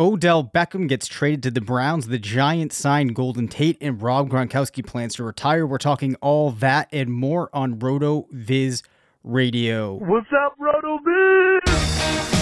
Odell Beckham gets traded to the Browns. The Giants sign Golden Tate, and Rob Gronkowski plans to retire. We're talking all that and more on RotoViz Radio. What's up, RotoViz?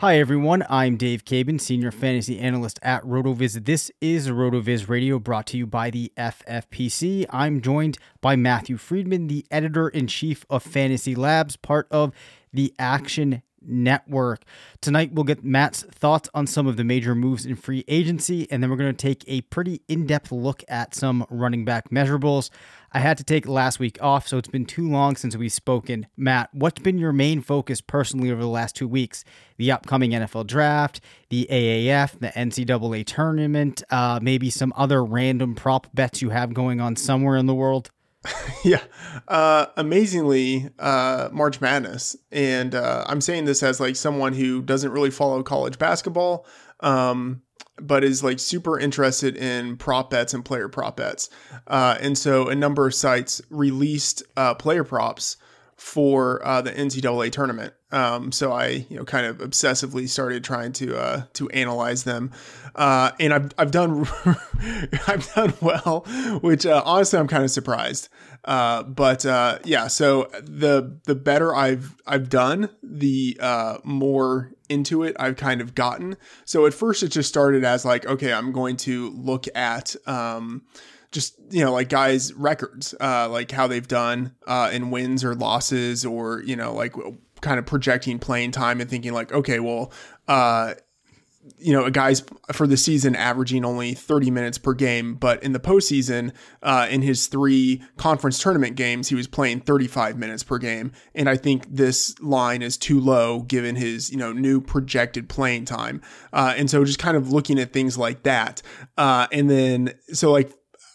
Hi, everyone. I'm Dave Caban, Senior Fantasy Analyst at RotoViz. This is RotoViz Radio brought to you by the FFPC. I'm joined by Matthew Freedman, the editor in chief of Fantasy Labs, part of the Action Network. Tonight, we'll get Matt's thoughts on some of the major moves in free agency, and then we're going to take a pretty in depth look at some running back measurables. I had to take last week off, so it's been too long since we've spoken. Matt, what's been your main focus personally over the last two weeks? The upcoming NFL draft, the AAF, the NCAA tournament, uh, maybe some other random prop bets you have going on somewhere in the world? yeah, uh, amazingly, uh, March Madness, and uh, I'm saying this as like someone who doesn't really follow college basketball, um, but is like super interested in prop bets and player prop bets, uh, and so a number of sites released uh, player props for uh, the NCAA tournament. Um, so I, you know, kind of obsessively started trying to uh, to analyze them, uh, and I've I've done I've done well, which uh, honestly I'm kind of surprised. Uh, but uh, yeah, so the the better I've I've done, the uh, more into it I've kind of gotten. So at first it just started as like, okay, I'm going to look at. Um, just you know like guys records uh like how they've done uh in wins or losses or you know like kind of projecting playing time and thinking like okay well uh you know, a guy's for the season averaging only 30 minutes per game, but in the postseason, uh, in his three conference tournament games, he was playing 35 minutes per game. And I think this line is too low given his, you know, new projected playing time. Uh, and so just kind of looking at things like that. Uh, and then, so like,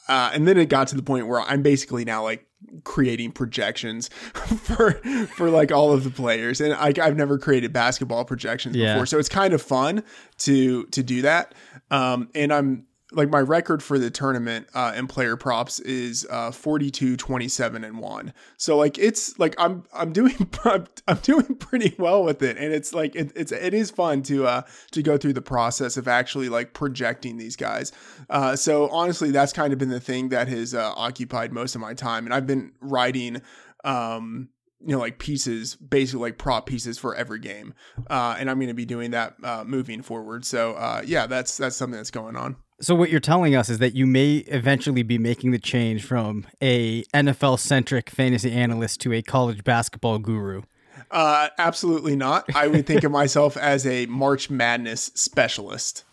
uh, and then it got to the point where I'm basically now like creating projections for for like all of the players. And I, I've never created basketball projections Yeah. before. So it's kind of fun to to do that. Um and I'm like my record for the tournament uh, in player props is uh, 42 27 and 1 so like it's like i'm i'm doing i'm, doing pretty well with it. And it's like it, it's it is fun to uh to go through the process of actually like projecting these guys. Uh so honestly that's kind of been the thing that has uh, occupied most of my time. And i've been writing um you know like pieces basically like prop pieces for every game. Uh and i'm going to be doing that uh moving forward. So uh yeah that's that's something that's going on So what you're telling us is that you may eventually be making the change from a NFL centric fantasy analyst to a college basketball guru. uh absolutely not i would think of myself as a march madness specialist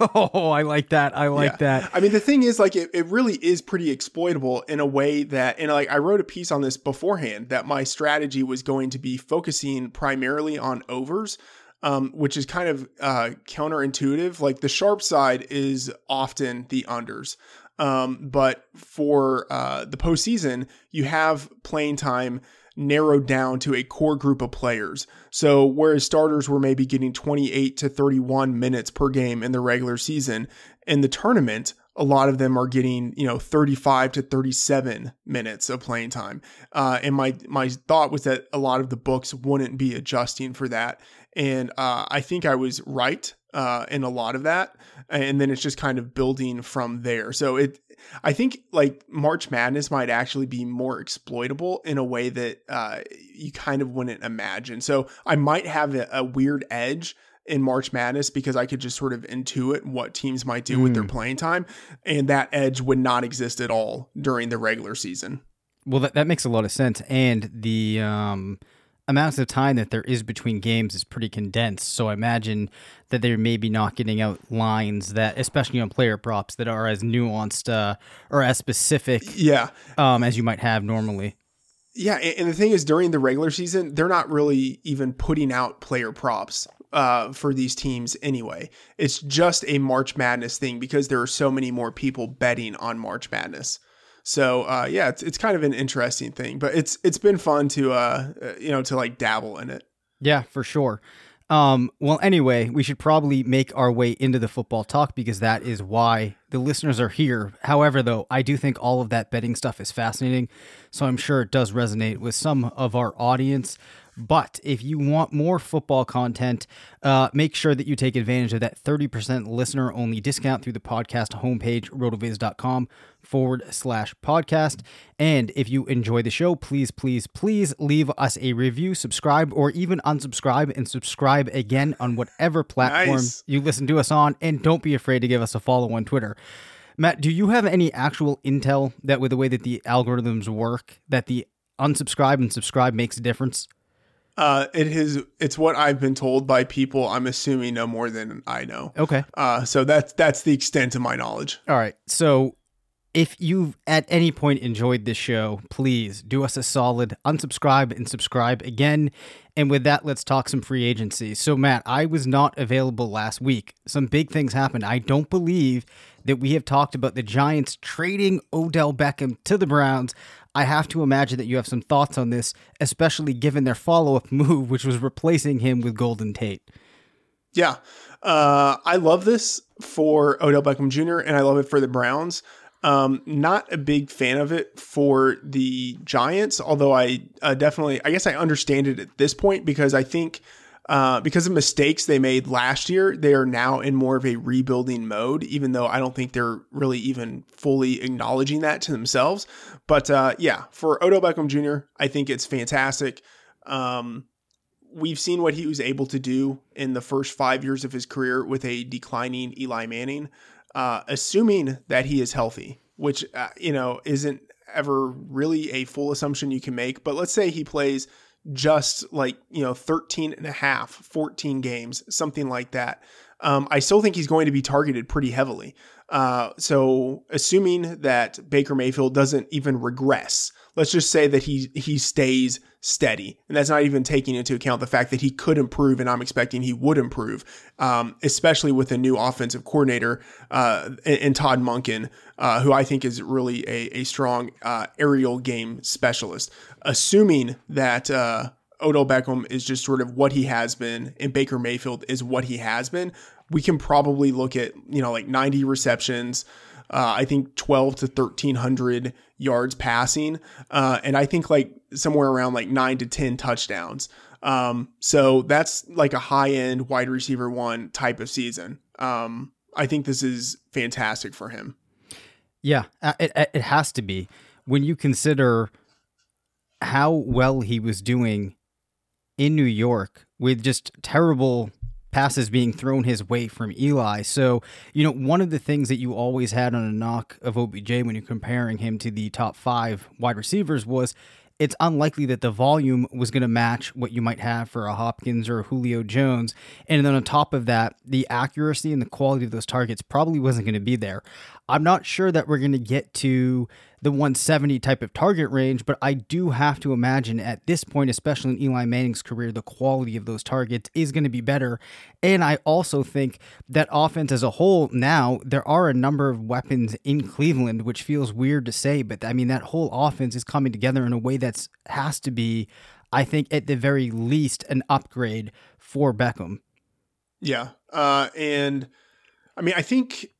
Oh, I like that. I like Yeah. that. I mean, the thing is, like, it, it really is pretty exploitable in a way that, and like, I wrote a piece on this beforehand that my strategy was going to be focusing primarily on overs, um, which is kind of uh, counterintuitive. Like, the sharp side is often the unders. Um, but for uh, the postseason, you have playing time narrowed down to a core group of players. So whereas starters were maybe getting 28 to 31 minutes per game in the regular season, in the tournament, a lot of them are getting you know 35 to 37 minutes of playing time. Uh, and my my thought was that a lot of the books wouldn't be adjusting for that, and uh, I think I was right uh, in a lot of that. And then it's just kind of building from there. So it, I think like March Madness might actually be more exploitable in a way that uh, you kind of wouldn't imagine. So I might have a, a weird edge in March Madness because I could just sort of intuit what teams might do with their playing time, and that edge would not exist at all during the regular season. Well, that, that makes a lot of sense. And the um, amounts of time that there is between games is pretty condensed. So I imagine that they're maybe not getting out lines that, especially on player props, that are as nuanced uh, or as specific Yeah, um, as you might have normally. Yeah, and the thing is, during the regular season, they're not really even putting out player props uh, for these teams anyway. It's just a March Madness thing because there are so many more people betting on March Madness. So uh, yeah, it's it's kind of an interesting thing, but it's it's been fun to uh, uh, you know to like dabble in it. Yeah, for sure. Um, well, anyway, we should probably make our way into the football talk because that is why the listeners are here. However, though, I do think all of that betting stuff is fascinating, so I'm sure it does resonate with some of our audience. But if you want more football content, uh, make sure that you take advantage of that 30% listener only discount through the podcast homepage, rotoviz.com forward slash podcast. And if you enjoy the show, please, please, please leave us a review, subscribe, or even unsubscribe and subscribe again on whatever platform Nice. you listen to us on. And don't be afraid to give us a follow on Twitter. Matt, do you have any actual intel that with the way that the algorithms work, that the unsubscribe and subscribe makes a difference? Uh, it is it's what I've been told by people. I'm assuming no more than I know. Okay. Uh, so that's that's the extent of my knowledge. All right. So if you've at any point enjoyed this show, please do us a solid, unsubscribe and subscribe again. And with that, let's talk some free agency. So, Matt, I was not available last week. Some big things happened. I don't believe that we have talked about the Giants trading Odell Beckham to the Browns. I have to imagine that you have some thoughts on this, especially given their follow up move, which was replacing him with Golden Tate. Yeah. Uh, I love this for Odell Beckham Jr. and I love it for the Browns. Um, not a big fan of it for the Giants, although I uh, definitely, I guess I understand it at this point because I think uh, because of mistakes they made last year, they are now in more of a rebuilding mode, even though I don't think they're really even fully acknowledging that to themselves. But uh, yeah, for Odell Beckham Jr., I think it's fantastic. Um, we've seen what he was able to do in the first five years of his career with a declining Eli Manning, uh, assuming that he is healthy, which, uh, you know, isn't ever really a full assumption you can make. But let's say he plays just like, you know, 13 and a half, 14 games, something like that. Um, I still think he's going to be targeted pretty heavily. Uh, so assuming that Baker Mayfield doesn't even regress, let's just say that he he stays steady, and that's not even taking into account the fact that he could improve, and I'm expecting he would improve, um, especially with a new offensive coordinator uh, in Todd Monken, uh, who I think is really a, a strong uh, aerial game specialist. Assuming that uh, Odell Beckham is just sort of what he has been, and Baker Mayfield is what he has been. we can probably look at, you know, like 90 receptions, uh, I think 12 to 1300 yards passing. Uh, and I think like somewhere around like nine to 10 touchdowns. Um, so that's like a high end wide receiver one type of season. Um, I think this is fantastic for him. Yeah, uh, it, it has to be when you consider how well he was doing in New York with just terrible passes being thrown his way from Eli. So, you know, one of the things that you always had on a knock of OBJ when you're comparing him to the top five wide receivers was it's unlikely that the volume was going to match what you might have for a Hopkins or a Julio Jones. And then on top of that, the accuracy and the quality of those targets probably wasn't going to be there. I'm not sure that we're going to get to the 170 type of target range, but I do have to imagine at this point, especially in Eli Manning's career, the quality of those targets is going to be better. And I also think that offense as a whole now, there are a number of weapons in Cleveland, which feels weird to say, but I mean, that whole offense is coming together in a way that's has to be, I think, at the very least, an upgrade for Beckham. Yeah. Uh, and I mean, I think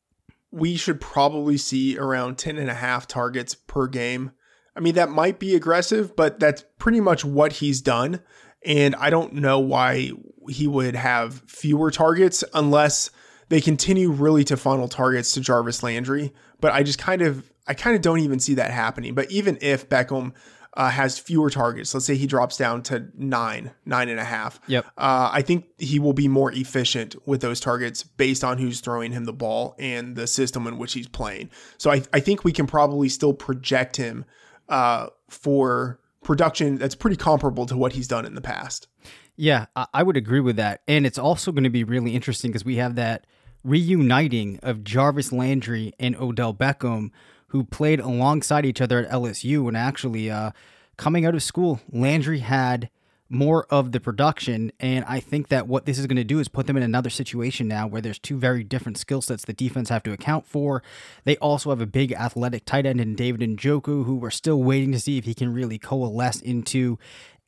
we should probably see around 10 and a half targets per game. I mean, that might be aggressive, but that's pretty much what he's done. And I don't know why he would have fewer targets unless they continue really to funnel targets to Jarvis Landry. But I just kind of, I kind of don't even see that happening. But even if Beckham uh, has fewer targets. Let's say he drops down to nine, nine and a half. Yep. Uh, I think he will be more efficient with those targets based on who's throwing him the ball and the system in which he's playing. So I, I think we can probably still project him uh, for production that's pretty comparable to what he's done in the past. Yeah, I would agree with that. And it's also going to be really interesting because we have that reuniting of Jarvis Landry and Odell Beckham who played alongside each other at LSU. And actually, uh, coming out of school, Landry had more of the production. And I think that what this is going to do is put them in another situation now where there's two very different skill sets the defense have to account for. They also have a big athletic tight end in David Njoku, who we're still waiting to see if he can really coalesce into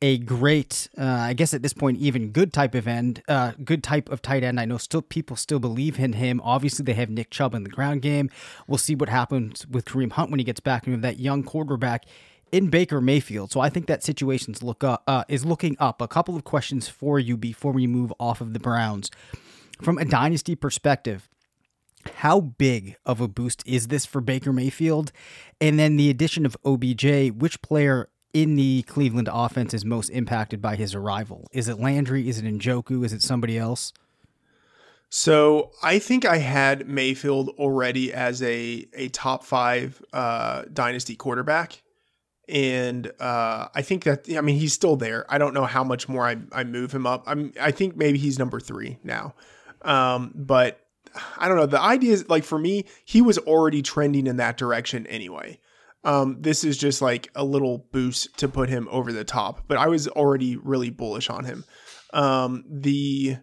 a great, uh, I guess at this point, even good type of end, uh, good type of tight end. I know still people still believe in him. Obviously, they have Nick Chubb in the ground game. We'll see what happens with Kareem Hunt when he gets back. And have that young quarterback in Baker Mayfield. So I think that situation's look up, uh, is looking up. A couple of questions for you before we move off of the Browns. From a dynasty perspective, how big of a boost is this for Baker Mayfield? And then the addition of OBJ, which player in the Cleveland offense is most impacted by his arrival? Is it Landry? Is it Njoku? Is it somebody else? So I think I had Mayfield already as a a top five uh, dynasty quarterback, and uh, I think that I mean he's still there. I don't know how much more I, I move him up. I'm I think maybe he's number three now, um, but I don't know. The idea is like for me, he was already trending in that direction anyway. Um, this is just like a little boost to put him over the top. But I was already really bullish on him. Um, the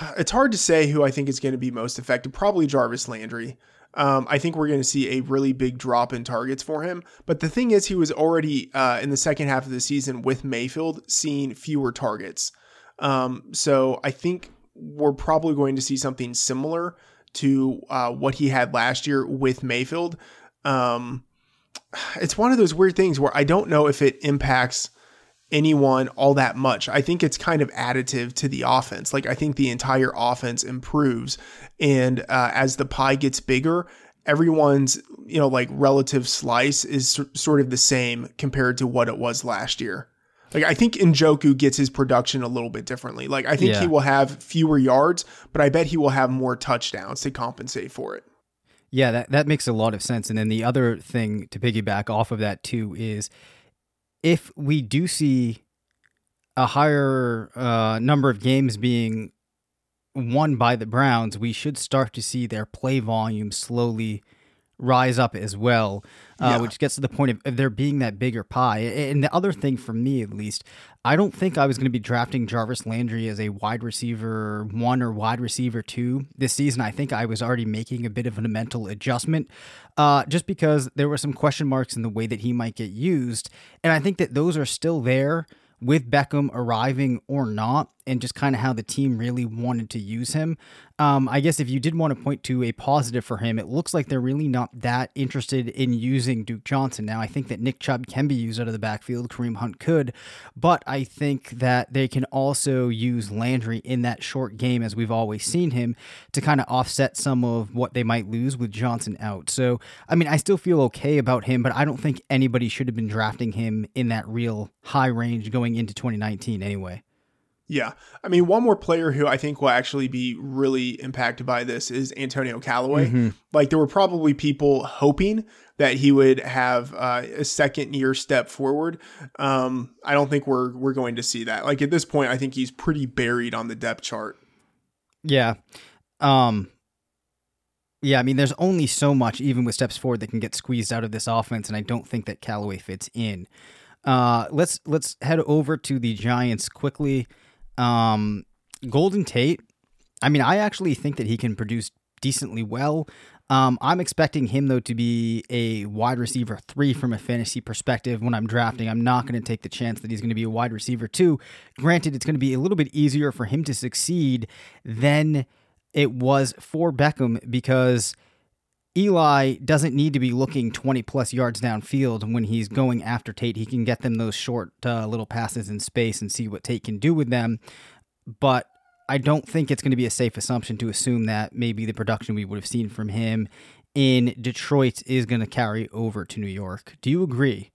it's hard to say who I think is going to be most effective. Probably Jarvis Landry. Um, I think we're going to see a really big drop in targets for him. But the thing is, he was already uh, in the second half of the season with Mayfield seeing fewer targets. Um, so I think we're probably going to see something similar to uh, what he had last year with Mayfield. Um, it's one of those weird things where I don't know if it impacts anyone all that much. I think it's kind of additive to the offense. Like I think the entire offense improves, and uh, as the pie gets bigger, everyone's you know like relative slice is sort of the same compared to what it was last year. Like I think Njoku gets his production a little bit differently. Like I think yeah. he will have fewer yards, but I bet he will have more touchdowns to compensate for it. Yeah, that, that makes a lot of sense. And then the other thing to piggyback off of that too is if we do see a higher uh, number of games being won by the Browns, we should start to see their play volume slowly rise up as well, uh, yeah. which gets to the point of, of there being that bigger pie. And the other thing for me, at least, I don't think I was going to be drafting Jarvis Landry as a wide receiver one or wide receiver two this season. I think I was already making a bit of a mental adjustment uh, just because there were some question marks in the way that he might get used. And I think that those are still there with Beckham arriving or not. And just kind of how the team really wanted to use him. Um, I guess if you did want to point to a positive for him, it looks like they're really not that interested in using Duke Johnson. Now, I think that Nick Chubb can be used out of the backfield, Kareem Hunt could, but I think that they can also use Landry in that short game, as we've always seen him, to kind of offset some of what they might lose with Johnson out. So, I mean, I still feel okay about him, but I don't think anybody should have been drafting him in that real high range going into 2019 anyway. Yeah. I mean, one more player who I think will actually be really impacted by this is Antonio Callaway. Mm-hmm. Like, there were probably people hoping that he would have uh, a second year step forward. Um, I don't think we're we're going to see that. Like at this point, I think he's pretty buried on the depth chart. Yeah. Um, yeah, I mean, there's only so much, even with steps forward, that can get squeezed out of this offense, and I don't think that Callaway fits in. Uh, let's let's head over to the Giants quickly. Um, Golden Tate. I mean, I actually think that he can produce decently well. Um, I'm expecting him though to be a wide receiver three from a fantasy perspective when I'm drafting. I'm not going to take the chance that he's going to be a wide receiver two. Granted, it's going to be a little bit easier for him to succeed than it was for Beckham because Eli doesn't need to be looking 20 plus yards downfield when he's going after Tate. He can get them those short uh, little passes in space and see what Tate can do with them. But I don't think it's going to be a safe assumption to assume that maybe the production we would have seen from him in Detroit is going to carry over to New York. Do you agree?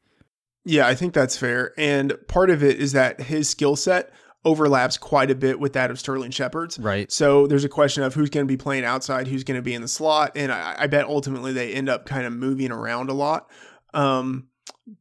Yeah, I think that's fair. And part of it is that his skill set overlaps quite a bit with that of Sterling Shepard's. Right. So there's a question of who's going to be playing outside, who's going to be in the slot, and I, I, bet ultimately they end up kind of moving around a lot. Um,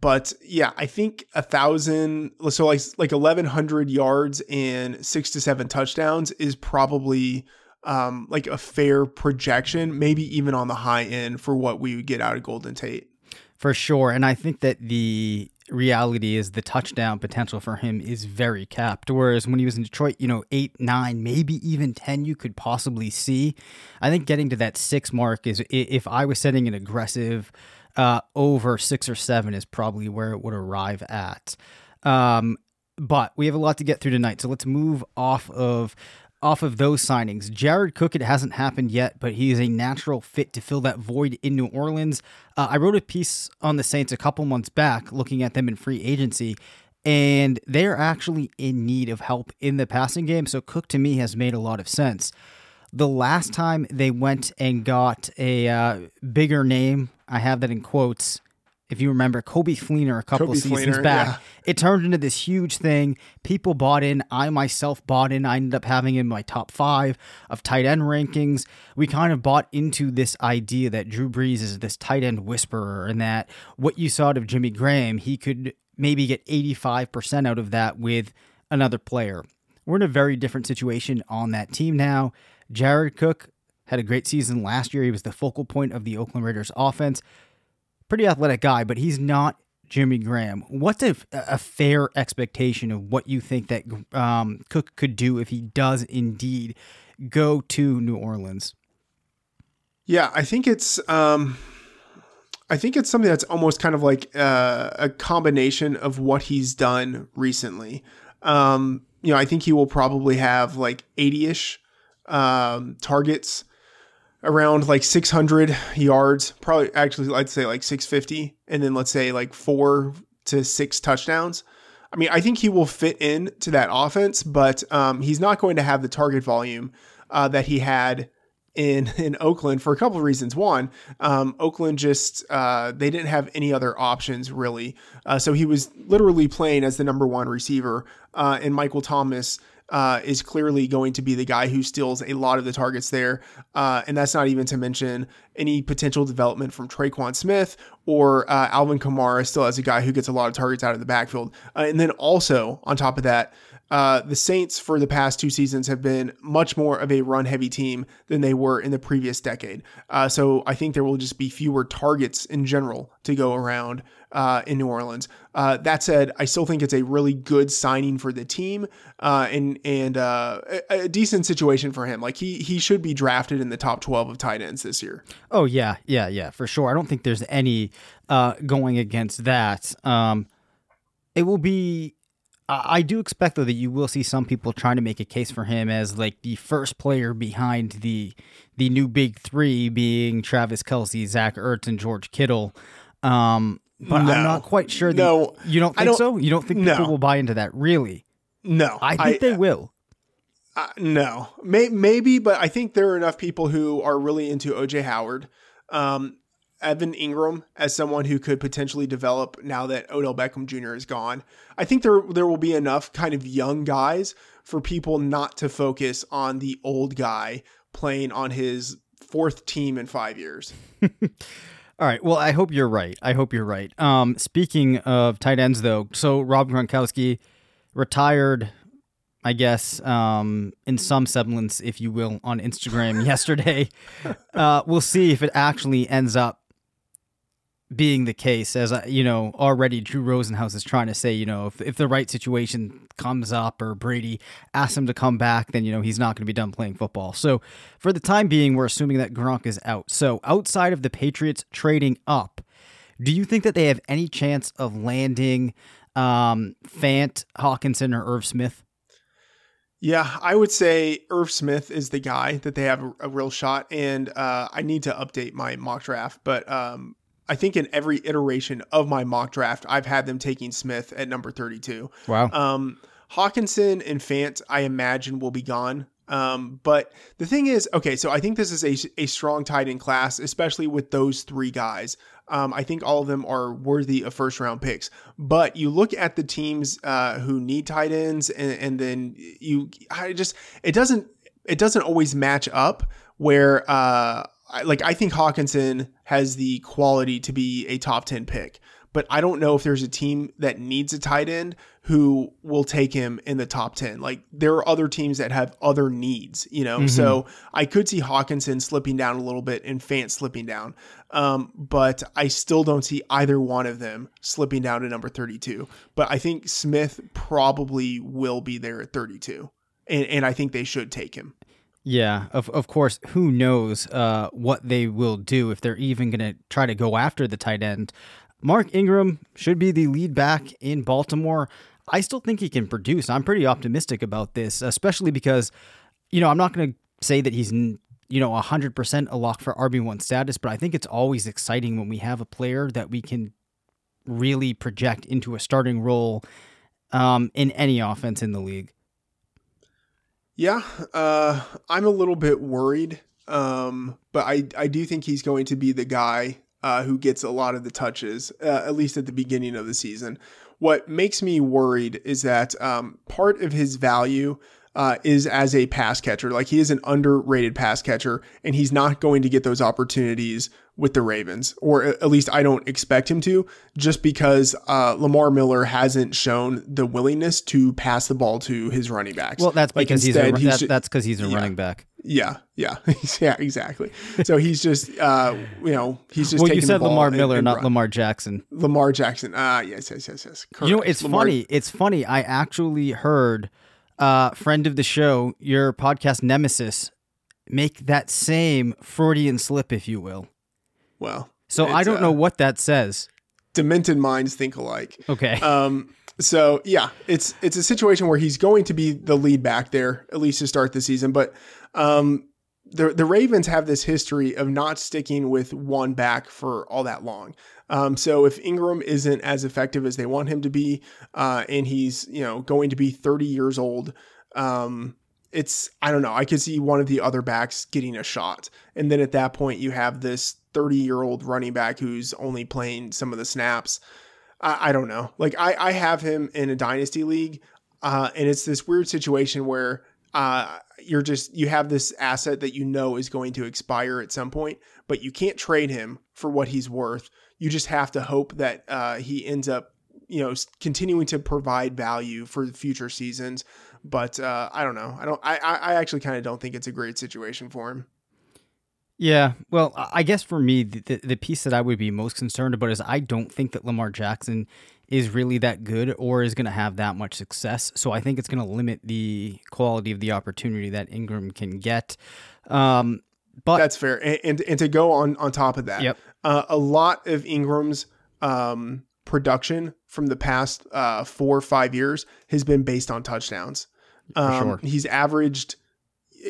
but yeah, I think a thousand, so like like eleven hundred yards and six to seven touchdowns is probably um, like a fair projection, maybe even on the high end for what we would get out of Golden Tate. For sure, and I think that the reality is the touchdown potential for him is very capped. Whereas when he was in Detroit, you know, eight, nine, maybe even 10, you could possibly see. I think getting to that six mark is, if I was setting an aggressive uh, over six or seven, is probably where it would arrive at. Um, but we have a lot to get through tonight. So let's move off of off of those signings. Jared Cook, it hasn't happened yet, but he is a natural fit to fill that void in New Orleans. Uh, I wrote a piece on the Saints a couple months back looking at them in free agency, and they're actually in need of help in the passing game. So Cook to me has made a lot of sense. The last time they went and got a uh, bigger name, I have that in quotes, if you remember Coby Fleener a couple seasons Fleener, back. Yeah. It turned into this huge thing. People bought in. I myself bought in. I ended up having in my top five of tight end rankings. We kind of bought into this idea that Drew Brees is this tight end whisperer and that what you saw of Jimmy Graham, he could maybe get 85% out of that with another player. We're in a very different situation on that team now. Jared Cook had a great season last year. He was the focal point of the Oakland Raiders offense pretty athletic guy, but he's not Jimmy Graham. What's a, a fair expectation of what you think that um, Cook could do if he does indeed go to New Orleans? Yeah, I think it's. Um, I think it's something that's almost kind of like uh, a combination of what he's done recently. Um, you know, I think he will probably have like 80 ish um, targets around like 600 yards, probably actually I'd say like 650, and then let's say like four to six touchdowns. I mean, I think he will fit in to that offense, but um, he's not going to have the target volume uh, that he had in in Oakland for a couple of reasons. One, um, Oakland just uh, they didn't have any other options really, uh, so he was literally playing as the number one receiver, uh, and Michael Thomas uh, is clearly going to be the guy who steals a lot of the targets there. Uh, and that's not even to mention any potential development from Tre'Quan Smith or uh, Alvin Kamara still as a guy who gets a lot of targets out of the backfield. Uh, and then also on top of that, uh, the Saints for the past two seasons have been much more of a run heavy team than they were in the previous decade. Uh, so I think there will just be fewer targets in general to go around uh, in New Orleans. Uh, that said, I still think it's a really good signing for the team uh, and and a, a, decent situation for him. Like he he should be drafted in the top twelve of tight ends this year. Oh yeah, yeah, yeah, for sure. I don't think there's any going against that. Um, it will be I I do expect though that you will see some people trying to make a case for him as like the first player behind the the new big three being Travis Kelce, Zach Ertz, and George Kittle. Um, but No. I'm not quite sure. That, No. you don't think don't- so? You don't think No. people will buy into that? Really? No, I think they will. Uh, no, May, maybe, but I think there are enough people who are really into OJ Howard, um, Evan Engram as someone who could potentially develop now that Odell Beckham Jr. is gone. I think there there will be enough kind of young guys for people not to focus on the old guy playing on his fourth team in five years. All right. Well, I hope you're right. I hope you're right. Um, speaking of tight ends, though, so Rob Gronkowski retired, I guess, um, in some semblance, if you will, on Instagram yesterday. Uh, we'll see if it actually ends up being the case. As I, you know, already Drew Rosenhaus is trying to say, you know, if if the right situation comes up or Brady asks him to come back, then you know he's not going to be done playing football. So for the time being, we're assuming that Gronk is out. So outside of the Patriots trading up, do you think that they have any chance of landing um, Fant, Hockenson, or Irv Smith? Yeah, I would say Irv Smith is the guy that they have a, a real shot. And uh, I need to update my mock draft, but um, I think in every iteration of my mock draft, I've had them taking Smith at number 32. Wow. Um, Hockenson and Fant, I imagine, will be gone. Um, but the thing is, okay, so I think this is a, a strong tight end class, especially with those three guys. Um, I think all of them are worthy of first round picks. But you look at the teams uh, who need tight ends, and, and then you, I just, it doesn't, it doesn't always match up. Where, uh, I, like, I think Hockenson has the quality to be a top ten pick but I don't know if there's a team that needs a tight end who will take him in the top 10. Like there are other teams that have other needs, you know? So I could see Hockenson slipping down a little bit and Fant slipping down. Um, but I still don't see either one of them slipping down to number 32. But I think Smith probably will be there at 32. And, and I think they should take him. Yeah, of of course. Who knows uh, what they will do if they're even going to try to go after the tight end. Mark Ingram should be the lead back in Baltimore. I still think he can produce. I'm pretty optimistic about this, especially because, you know, I'm not going to say that he's, you know, 100% a lock for RB1 status, but I think it's always exciting when we have a player that we can really project into a starting role um, in any offense in the league. Yeah, uh, I'm a little bit worried, um, but I I do think he's going to be the guy uh, who gets a lot of the touches, uh, at least at the beginning of the season. What makes me worried is that um, part of his value uh, is as a pass catcher. Like he is an underrated pass catcher, and he's not going to get those opportunities with the Ravens, or at least I don't expect him to, just because uh, Lamar Miller hasn't shown the willingness to pass the ball to his running backs. Well, that's Like, because he's, a, instead, that, that's because he's a yeah. running back. yeah, yeah, yeah, exactly. So he's just, uh, you know, he's just. Well, you said Lamar Miller, and not run. Lamar Jackson. Lamar Jackson. Ah, yes, yes, yes, yes. Correct. You know, it's Lamar- funny. It's funny. I actually heard uh, friend of the show, your podcast nemesis, make that same Freudian slip, if you will. Well, So I don't uh, know what that says. Demented minds think alike. Okay. Um, so yeah, it's it's a situation where he's going to be the lead back there at least to start the season, but um, the the Ravens have this history of not sticking with one back for all that long. Um, so if Ingram isn't as effective as they want him to be, uh, and he's you know going to be 30 years old, um, it's I don't know. I could see one of the other backs getting a shot, and then at that point you have this 30 year old running back who's only playing some of the snaps. I, I don't know. Like I, I have him in a dynasty league, uh, and it's this weird situation where uh, you're just you have this asset that you know is going to expire at some point, but you can't trade him for what he's worth. You just have to hope that uh, he ends up, you know, continuing to provide value for future seasons. But uh, I don't know. I don't. I I I actually kind of don't think it's a great situation for him. Yeah. Well, I guess for me, the, the, the piece that I would be most concerned about is I don't think that Lamar Jackson is really that good or is going to have that much success. So I think it's going to limit the quality of the opportunity that Ingram can get. Um, but That's fair. And, and and to go on on top of that, Yep. uh, a lot of Ingram's um, production from the past uh, four or five years has been based on touchdowns. Um, sure. He's averaged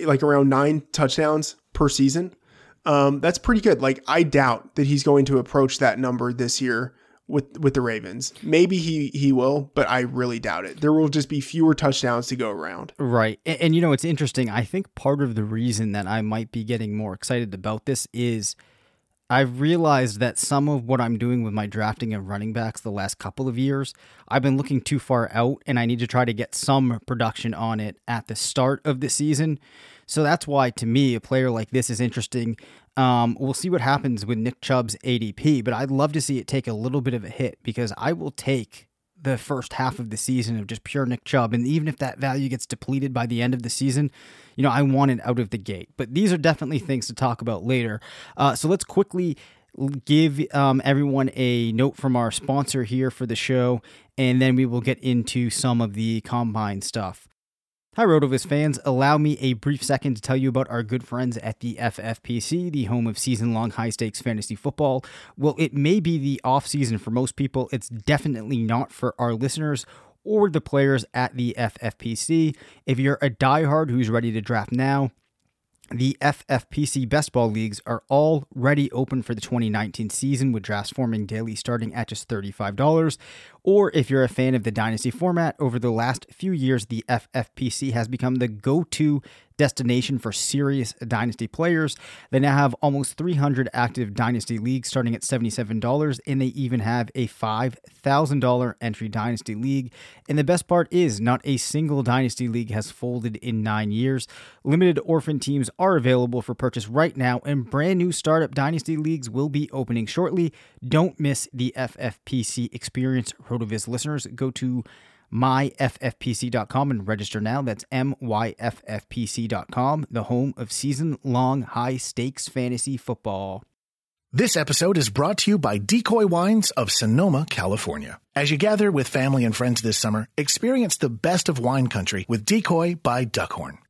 like around nine touchdowns per season. Um, that's pretty good. Like I doubt that he's going to approach that number this year with with the Ravens. Maybe he he will, but I really doubt it. There will just be fewer touchdowns to go around. Right. And, and, you know, it's interesting. I think part of the reason that I might be getting more excited about this is I've realized that some of what I'm doing with my drafting of running backs the last couple of years, I've been looking too far out and I need to try to get some production on it at the start of the season. So that's why, to me, a player like this is interesting. Um, we'll see what happens with Nick Chubb's ADP, but I'd love to see it take a little bit of a hit because I will take the first half of the season of just pure Nick Chubb. And even if that value gets depleted by the end of the season, you know, I want it out of the gate. But these are definitely things to talk about later. Uh, so let's quickly give um, everyone a note from our sponsor here for the show, and then we will get into some of the combine stuff. Hi, Rotoviz fans. Allow me a brief second to tell you about our good friends at the FFPC, the home of season long high stakes fantasy football. Well, it may be the off season for most people, it's definitely not for our listeners or the players at the FFPC. If you're a diehard who's ready to draft now, the FFPC Best Ball Leagues are already open for the 2019 season with drafts forming daily starting at just $35. Or if you're a fan of the Dynasty format, over the last few years, the FFPC has become the go to destination for serious Dynasty players. They now have almost 300 active Dynasty leagues starting at $77, and they even have a $5,000 entry Dynasty league. And the best part is, not a single Dynasty league has folded in nine years. Limited orphan teams are available for purchase right now, and brand new startup Dynasty leagues will be opening shortly. Don't miss the FFPC experience, RotoViz listeners. Go to myffpc.com and register now. That's myffpc.com, the home of season long high stakes fantasy football. This episode is brought to you by Decoy Wines of Sonoma, California. As you gather with family and friends this summer, experience the best of wine country with Decoy by Duckhorn.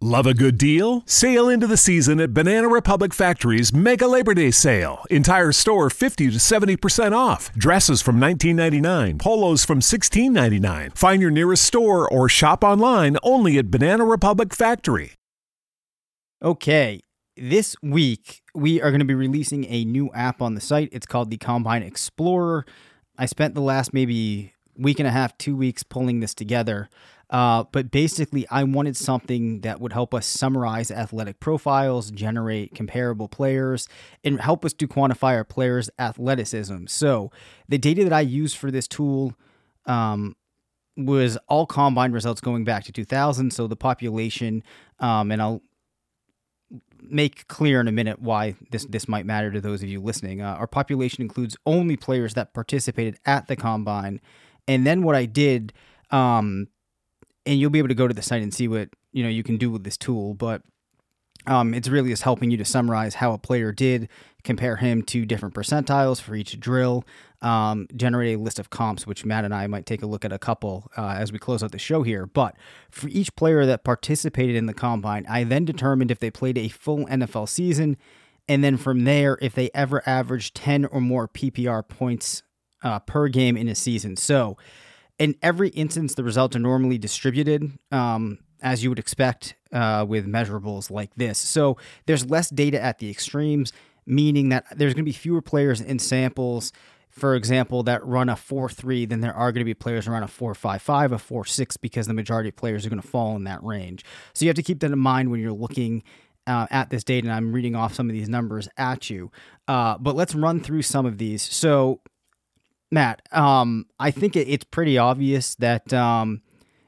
Love a good deal? Sail into the season at Banana Republic Factory's Mega Labor Day Sale. Entire store 50 to 70% off. Dresses from $19.99, polos from $16.99. Find your nearest store or shop online only at Banana Republic Factory. Okay, this week we are going to be releasing a new app on the site. It's called the Combine Explorer. I spent the last maybe week and a half, two weeks pulling this together. Uh, but basically, I wanted something that would help us summarize athletic profiles, generate comparable players, and help us to quantify our players' athleticism. So, the data that I used for this tool um, was all combine results going back to 2000. So, the population, um, and I'll make clear in a minute why this this might matter to those of you listening. Uh, our population includes only players that participated at the combine, and then what I did. Um, and you'll be able to go to the site and see what you know you can do with this tool. But um, it's really just helping you to summarize how a player did, compare him to different percentiles for each drill, um, generate a list of comps, which Matt and I might take a look at a couple uh, as we close out the show here. But for each player that participated in the combine, I then determined if they played a full NFL season, and then from there, if they ever averaged 10 or more PPR points uh, per game in a season. So in every instance, the results are normally distributed, um, as you would expect uh, with measurables like this. So there's less data at the extremes, meaning that there's going to be fewer players in samples, for example, that run a 4 3 than there are going to be players around a 4 5 5, a 4 6, because the majority of players are going to fall in that range. So you have to keep that in mind when you're looking. Uh, at this data, and I'm reading off some of these numbers at you. Uh, but let's run through some of these. So, Matt, um, I think it, it's pretty obvious that um,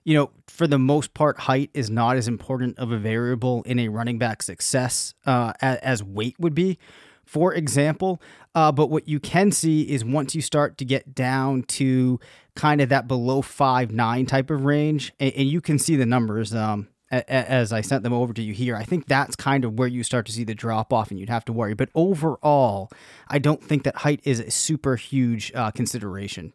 you know, for the most part, height is not as important of a variable in a running back success uh, as, as weight would be, for example. Uh, but what you can see is once you start to get down to kind of that below five nine type of range, and, and you can see the numbers. Um, as I sent them over to you here, I think that's kind of where you start to see the drop off, and you'd have to worry. But overall, I don't think that height is a super huge uh, consideration.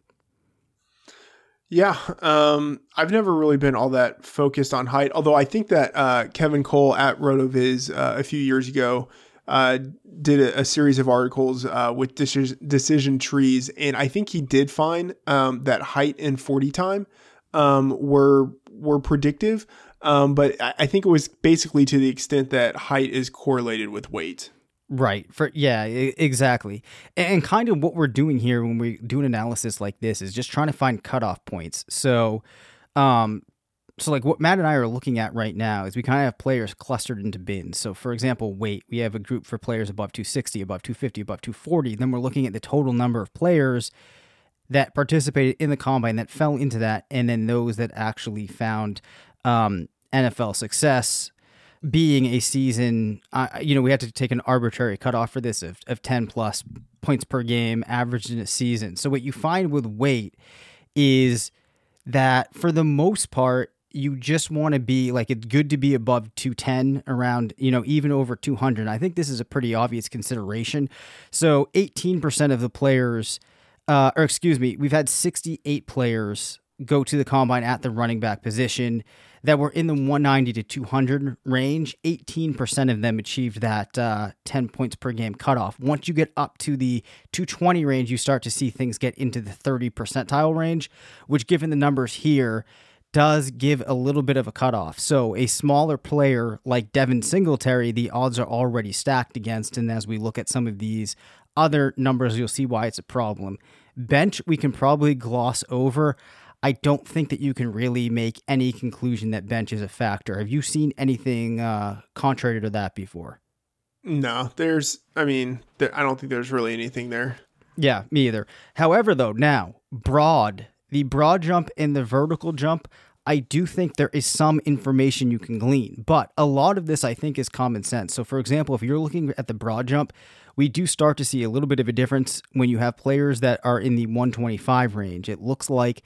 Yeah, um, I've never really been all that focused on height. Although I think that uh, Kevin Cole at Rotoviz uh, a few years ago uh, did a, a, series of articles uh, with decision, decision trees, and I think he did find um, that height and forty time um, were were predictive. Um, but I think it was basically to the extent that height is correlated with weight. Right. For yeah, exactly. And kind of what we're doing here when we do an analysis like this is just trying to find cutoff points. So um so like what Matt and I are looking at right now is we kind of have players clustered into bins. So for example, weight, we have a group for players above 260, above 250, above 240. Then we're looking at the total number of players that participated in the combine that fell into that and then those that actually found um, NFL success being a season, uh, you know, we had to take an arbitrary cutoff for this of, of 10 plus points per game averaged in a season. So, what you find with weight is that for the most part, you just want to be like it's good to be above 210 around you know even over 200 i think this is a pretty obvious consideration. So 18% of the players uh, or excuse me we've had 68 players go to the combine at the running back position that were in the 190 to 200 range. 18% of them achieved that uh, 10 points per game cutoff. Once you get up to the 220 range, you start to see things get into the 30 percentile range, which, given the numbers here, does give a little bit of a cutoff. So, a smaller player like Devin Singletary, the odds are already stacked against. And as we look at some of these other numbers, you'll see why it's a problem. Bench, we can probably gloss over. I don't think that you can really make any conclusion that bench is a factor. Have you seen anything uh, contrary to that before? No, there's. I mean, there, I don't think there's really anything there. Yeah, me either. However, though, now broad, the broad jump and the vertical jump, I do think there is some information you can glean, but a lot of this I think is common sense. So, for example, if you're looking at the broad jump, we do start to see a little bit of a difference when you have players that are in the 125 range. It looks like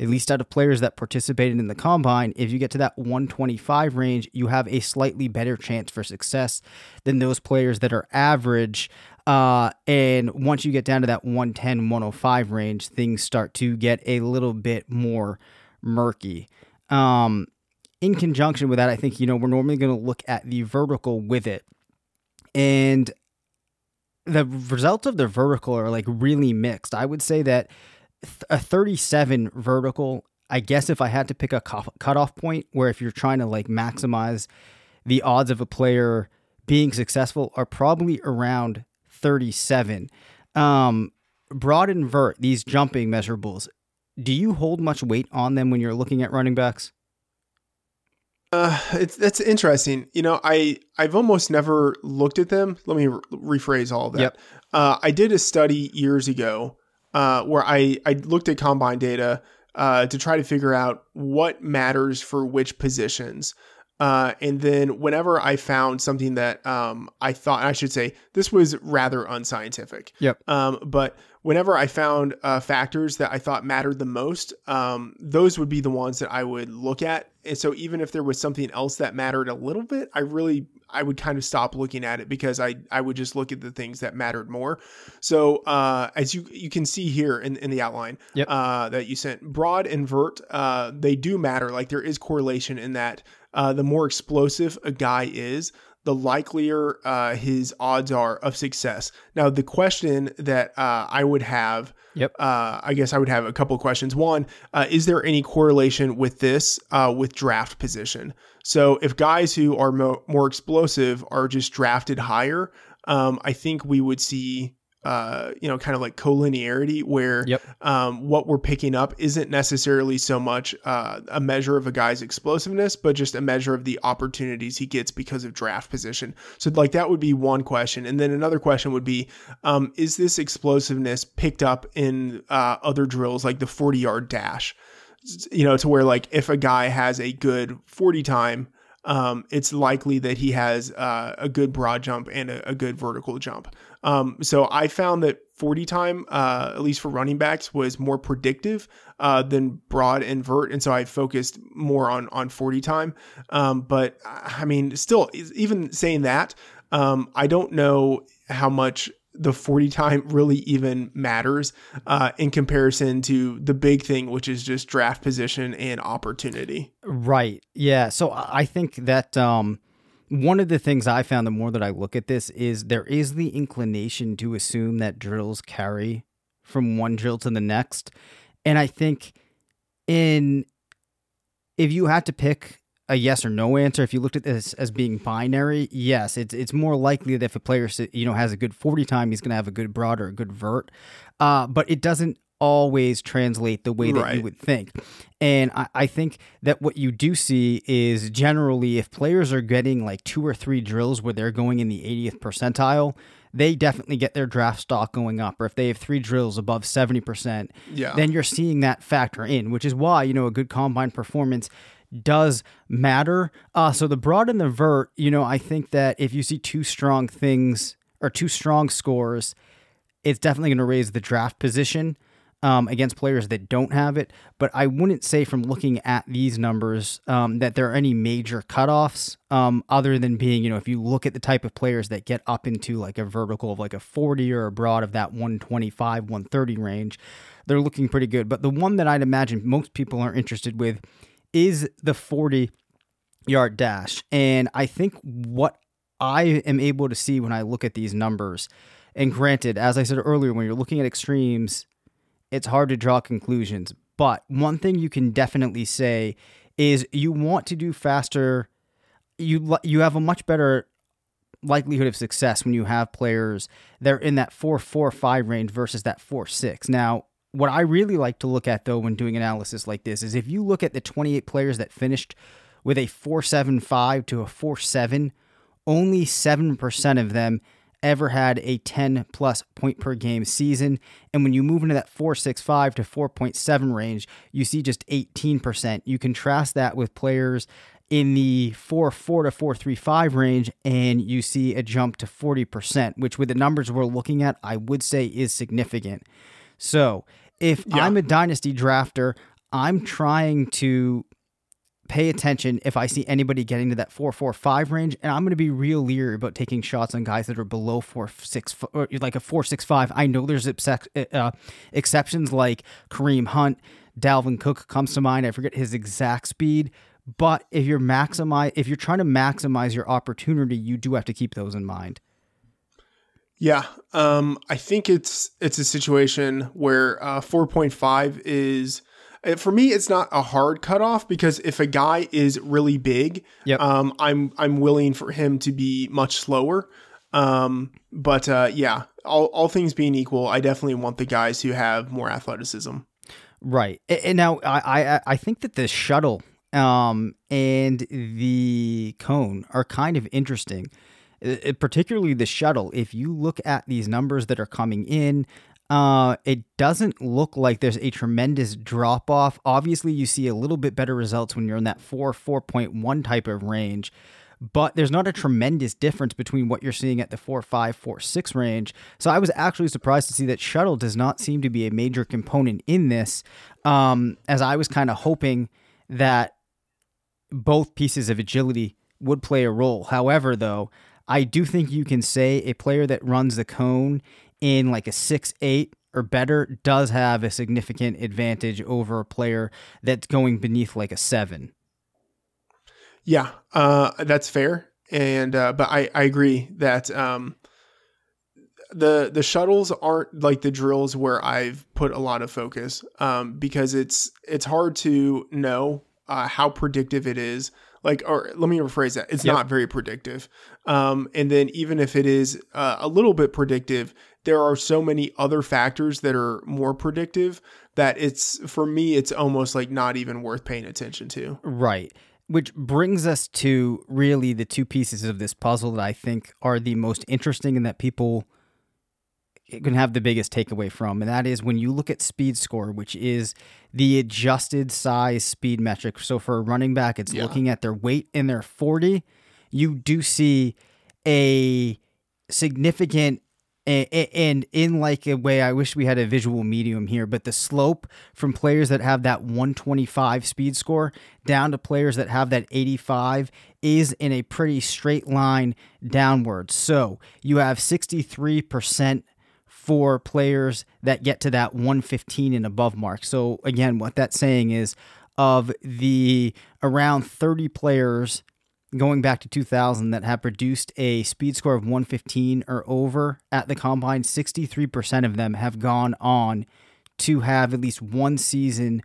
at least out of players that participated in the combine, if you get to that 125 range, you have a slightly better chance for success than those players that are average. Uh, and once you get down to that 110, 105 range, things start to get a little bit more murky. Um, in conjunction with that, I think, you know, we're normally going to look at the vertical with it. And the results of the vertical are like really mixed. I would say that a 37 vertical, I guess if I had to pick a cutoff point where if you're trying to like maximize the odds of a player being successful are probably around 37. Um, broad and vert, these jumping measurables, do you hold much weight on them when you're looking at running backs? Uh, it's that's interesting. You know, I I've almost never looked at them. Let me re- rephrase all that. Yep. Uh, I did a study years ago uh, where I, I looked at combine data uh, to try to figure out what matters for which positions. Uh, and then whenever I found something that um, I thought, I should say, this was rather unscientific. Yep. Um, but whenever I found uh, factors that I thought mattered the most, um, those would be the ones that I would look at. And so even if there was something else that mattered a little bit, I really I would kind of stop looking at it because I I would just look at the things that mattered more. So uh, as you you can see here in, in the outline yep. uh, that you sent, broad and vert, uh, they do matter. Like there is correlation in that. Uh, the more explosive a guy is, the likelier uh, his odds are of success. Now, the question that uh, I would have, yep, uh, I guess I would have a couple of questions. One, uh, is there any correlation with this uh, with draft position? So, if guys who are mo- more explosive are just drafted higher, um, I think we would see uh, you know, kind of like collinearity, where yep. um, what we're picking up isn't necessarily so much uh, a measure of a guy's explosiveness, but just a measure of the opportunities he gets because of draft position. So, like, that would be one question. And then another question would be um, Is this explosiveness picked up in uh, other drills, like the 40 yard dash? You know, to where, like, if a guy has a good 40 time, um, it's likely that he has uh, a good broad jump and a, a good vertical jump. Um, so I found that 40 time, uh, at least for running backs, was more predictive uh, than broad and vert, and so I focused more on on 40 time. Um, but I mean, still, even saying that, um, I don't know how much the 40 time really even matters uh, in comparison to the big thing, which is just draft position and opportunity. Right. Yeah. So I think that um, one of the things I found the more that I look at this is there is the inclination to assume that drills carry from one drill to the next. And I think in if you had to pick a yes or no answer. If you looked at this as being binary, yes, it's it's more likely that if a player you know has a good forty time, he's going to have a good broad or a good vert. Uh, but it doesn't always translate the way that right. you would think. And I, I, think that what you do see is generally if players are getting like two or three drills where they're going in the 80th percentile, they definitely get their draft stock going up. Or if they have three drills above 70%, yeah. then you're seeing that factor in, which is why, you know, a good combine performance does matter. Uh, so the broad and the vert, you know, I think that if you see two strong things or two strong scores, it's definitely going to raise the draft position um, against players that don't have it. But I wouldn't say from looking at these numbers um, that there are any major cutoffs um, other than being, you know, if you look at the type of players that get up into like a vertical of like a 40 or a broad of that 125, 130 range, they're looking pretty good. But the one that I'd imagine most people are interested with is the 40 yard dash. And I think what I am able to see when I look at these numbers, and granted, as I said earlier, when you're looking at extremes, it's hard to draw conclusions. But one thing you can definitely say is you want to do faster. You you have a much better likelihood of success when you have players that are in that four four five range versus that four six. Now, what I really like to look at though when doing analysis like this is if you look at the 28 players that finished with a 475 to a 47, only 7% of them ever had a 10 plus point per game season. And when you move into that 465 to 4.7 range, you see just 18%. You contrast that with players in the 4-4 to 4-3-5 range and you see a jump to 40%, which with the numbers we're looking at, I would say is significant. So, if yeah. I'm a dynasty drafter, I'm trying to pay attention if I see anybody getting to that four four five range, and I'm going to be real leery about taking shots on guys that are below four six or like a four six five. I know there's uh, exceptions like Kareem Hunt, Dalvin Cook comes to mind. I forget his exact speed, but if you're maximize if you're trying to maximize your opportunity, you do have to keep those in mind. Yeah, um, I think it's it's a situation where uh, 4.5 is uh, for me. It's not a hard cutoff because if a guy is really big, yep. um, I'm I'm willing for him to be much slower. Um, but uh, yeah, all all things being equal, I definitely want the guys who have more athleticism. Right, and now I I, I think that the shuttle um, and the cone are kind of interesting it, particularly the shuttle. If you look at these numbers that are coming in, uh, it doesn't look like there's a tremendous drop off. Obviously, you see a little bit better results when you're in that 4 4.1 type of range, but there's not a tremendous difference between what you're seeing at the 4 5, 4 6 range. So I was actually surprised to see that shuttle does not seem to be a major component in this, um, as I was kind of hoping that both pieces of agility would play a role. However, though, I do think you can say a player that runs the cone in like a six eight or better does have a significant advantage over a player that's going beneath like a seven. Yeah, uh, that's fair, and uh, but I I agree that um, the the shuttles aren't like the drills where I've put a lot of focus um, because it's it's hard to know uh, how predictive it is like or let me rephrase that. It's yep. not very predictive. Um, and then even if it is uh, a little bit predictive there are so many other factors that are more predictive that it's for me it's almost like not even worth paying attention to. Right. Which brings us to really the two pieces of this puzzle that i think are the most interesting and that people can have the biggest takeaway from, and that is when you look at speed score, which is the adjusted size speed metric. So for a running back, it's yeah. looking at their weight and their 40. You do see a significant and in like a way i wish we had a visual medium here but the slope from players that have that 125 speed score down to players that have that 85 is in a pretty straight line downward so you have 63% for players that get to that 115 and above mark so again what that's saying is of the around 30 players going back to 2000 that have produced a speed score of 115 or over at the combine, 63% of them have gone on to have at least one season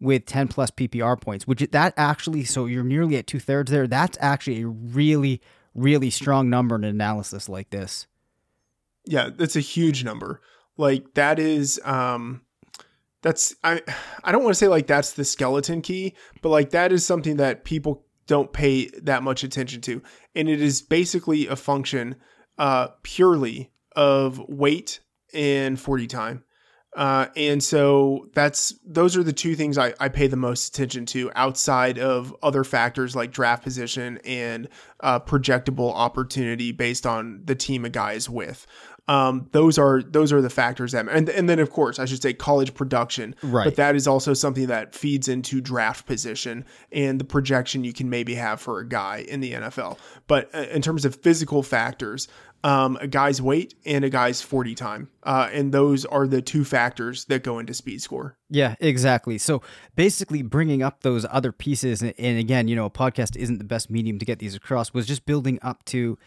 with 10 plus PPR points, which that actually, so you're nearly at two thirds there. That's actually a really, really strong number in an analysis like this. Yeah, that's a huge number. Like that is, um, that's I I don't want to say like that's the skeleton key, but like that is something that people don't pay that much attention to. And it is basically a function uh, purely of weight and 40 time. Uh, and so that's those are the two things I, I pay the most attention to outside of other factors like draft position and uh, projectable opportunity based on the team a guy is with. Um, those are those are the factors that and and then of course I should say college production, right? But that is also something that feeds into draft position and the projection you can maybe have for a guy in the NFL. But uh, in terms of physical factors, um, a guy's weight and a guy's 40 time. Uh, and those are the two factors that go into speed score. Yeah, exactly. So basically, bringing up those other pieces, and, and again, you know, a podcast isn't the best medium to get these across, was just building up to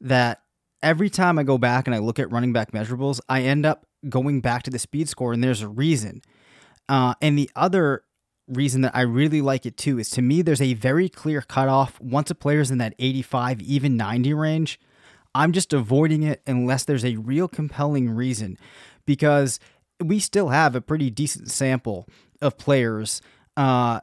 that every time I go back and I look at running back measurables, I end up going back to the speed score, and there's a reason. Uh, and the other reason that I really like it too is to me, there's a very clear cutoff. Once a player's in that 85, even 90 range, I'm just avoiding it unless there's a real compelling reason because we still have a pretty decent sample of players. Uh,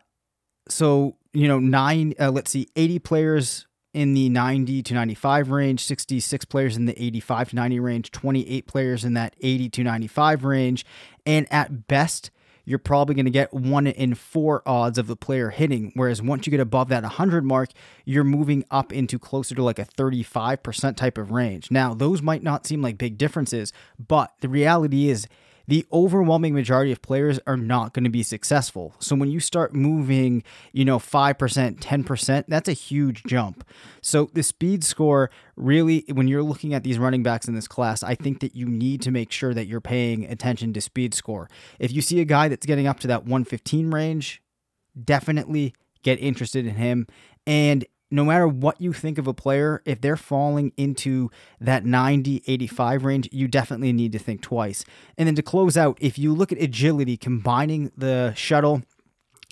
so, you know, nine, uh, let's see, 80 players in the 90 to 95 range, 66 players in the 85 to 90 range, 28 players in that 80 to 95 range, and at best, you're probably going to get one in four odds of the player hitting. Whereas once you get above that 100 mark, you're moving up into closer to like a 35% type of range. Now, those might not seem like big differences, but the reality is the overwhelming majority of players are not going to be successful. So when you start moving, you know, 5%, 10%, that's a huge jump. So the speed score really, when you're looking at these running backs in this class, I think that you need to make sure that you're paying attention to speed score. If you see a guy that's getting up to that 115 range, definitely get interested in him. And no matter what you think of a player, if they're falling into that 90, 85 range, you definitely need to think twice. And then to close out, if you look at agility, combining the shuttle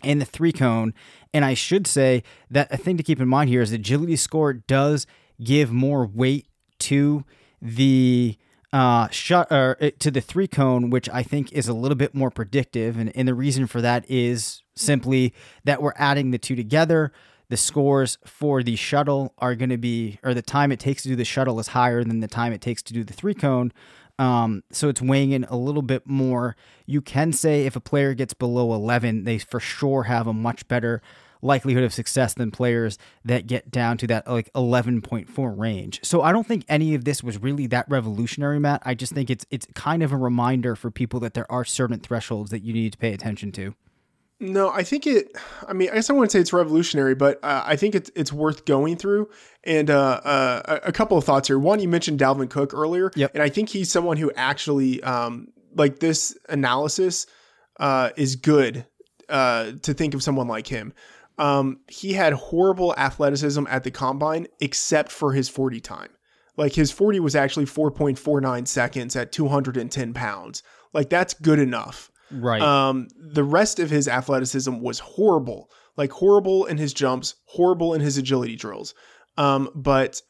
and the three cone, and I should say that a thing to keep in mind here is agility score does give more weight to the uh, shut or uh, to the three cone, which I think is a little bit more predictive, and, and the reason for that is simply that we're adding the two together the scores for the shuttle are going to be, or the time it takes to do the shuttle is higher than the time it takes to do the three cone. Um, so it's weighing in a little bit more. You can say if a player gets below 11, they for sure have a much better likelihood of success than players that get down to that like 11.4 range. So I don't think any of this was really that revolutionary, Matt. I just think it's it's kind of a reminder for people that there are certain thresholds that you need to pay attention to. No, I think it. I mean, I guess I wouldn't say it's revolutionary, but uh, I think it's it's worth going through. And uh, uh, a couple of thoughts here. One, you mentioned Dalvin Cook earlier, yep. and I think he's someone who actually um, like this analysis uh, is good uh, to think of someone like him. Um, he had horrible athleticism at the combine, except for his forty time. Like his forty was actually four point four nine seconds at two hundred and ten pounds. Like that's good enough. Right. Um, the rest of his athleticism was horrible, like horrible in his jumps, horrible in his agility drills. Um, but